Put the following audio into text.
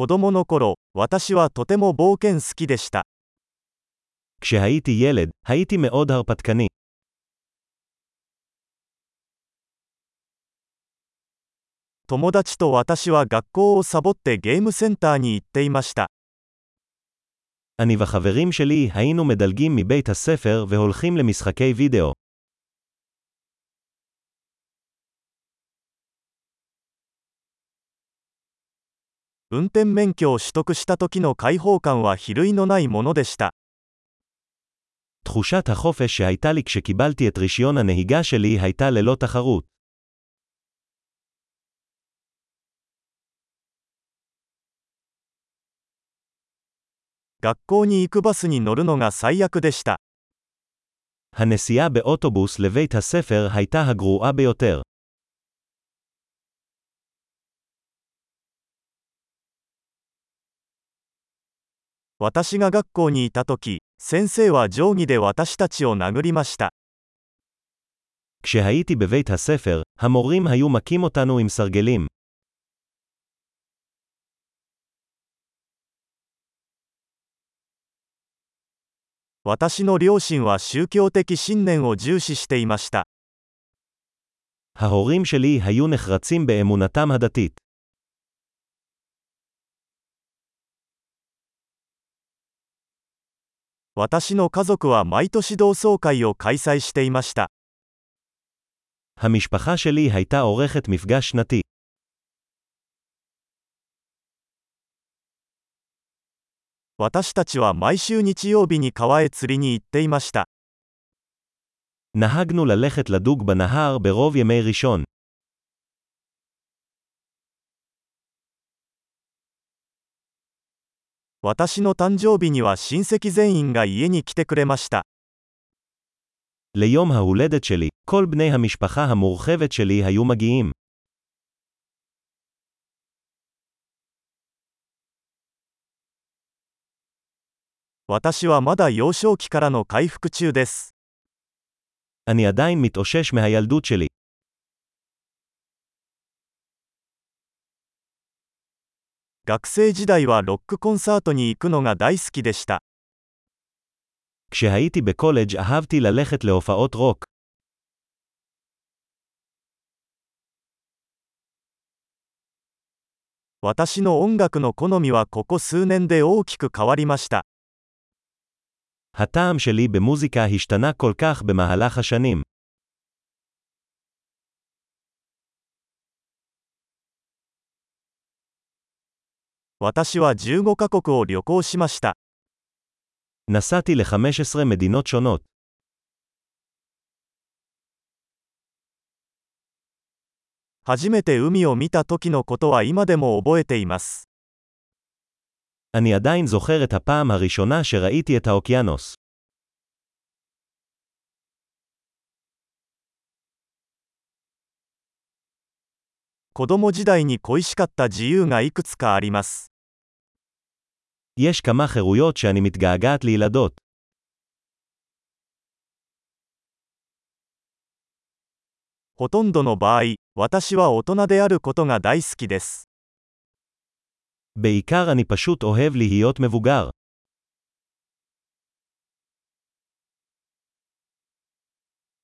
子供の頃、私はとても冒険好きでした。 כשהייתי ילד, הייתי מאוד הרפתקני. 友達と私は学校をサボってゲームセンターに行っていました。 אני וחברים שלי היינו מדלגים מבית הספר והולכים למשחקי וידאו. 運転免許を取得した時の解放感は比類のないものでした。 תחושת החופש שהייתה לי כשקיבלתי את רישיון הנהיגה שלי הייתה ללא תחרות. 学校に行くバスに乗るのが最悪でした。 הנסיעה באוטובוס לבית הספר הייתה הגרועה ביותר. 私が学校にいた時、先生は定規で私たちを殴りました。 כשהייתי בבית הספר, המורים היו מכים אותנו עם סרגלים. 私の両親は宗教的信念を重視していました。 ההורים שלי היו נחרצים באמונתם הדתית. 私の家族は毎年同窓会を開催していました。 המשפחה שלי הייתה עורכת מפגש שנתי. 私たちは毎週日曜日に川へ釣りに行っていました。 נהגנו ללכת לדוג בנהר ברוב ימי ראשון. 私の誕生日には親戚全員が家に来てくれました。 ליום ההולדת שלי, כל בני המשפחה המורחבת שלי היו מגיעים. 私はまだ幼少期からの回復中です。 אני עדיין מתאושש מהילדות שלי. 学生時代はロックコンサートに行くのが大好きでした。 כשהייתי בקולג' אהבתי ללכת להופעות רוק. 私の音楽の好みはここ数年で大きく変わりました。 הטעם שלי במוזיקה השתנה כל כך במהלך השנים. 私は15カ国を旅行しました。 נסעתי ל-15 מדינות שונות. 初めて海を見た時のことは今でも覚えています。 אני עדיין זוכר את הפעם הראשונה שראיתי את האוקיינוס. 子供時代に恋しかった自由がいくつかあります。 יש כמה חירויות שאני מתגעגעת לילדות. בעיקר אני פשוט אוהב להיות מבוגר.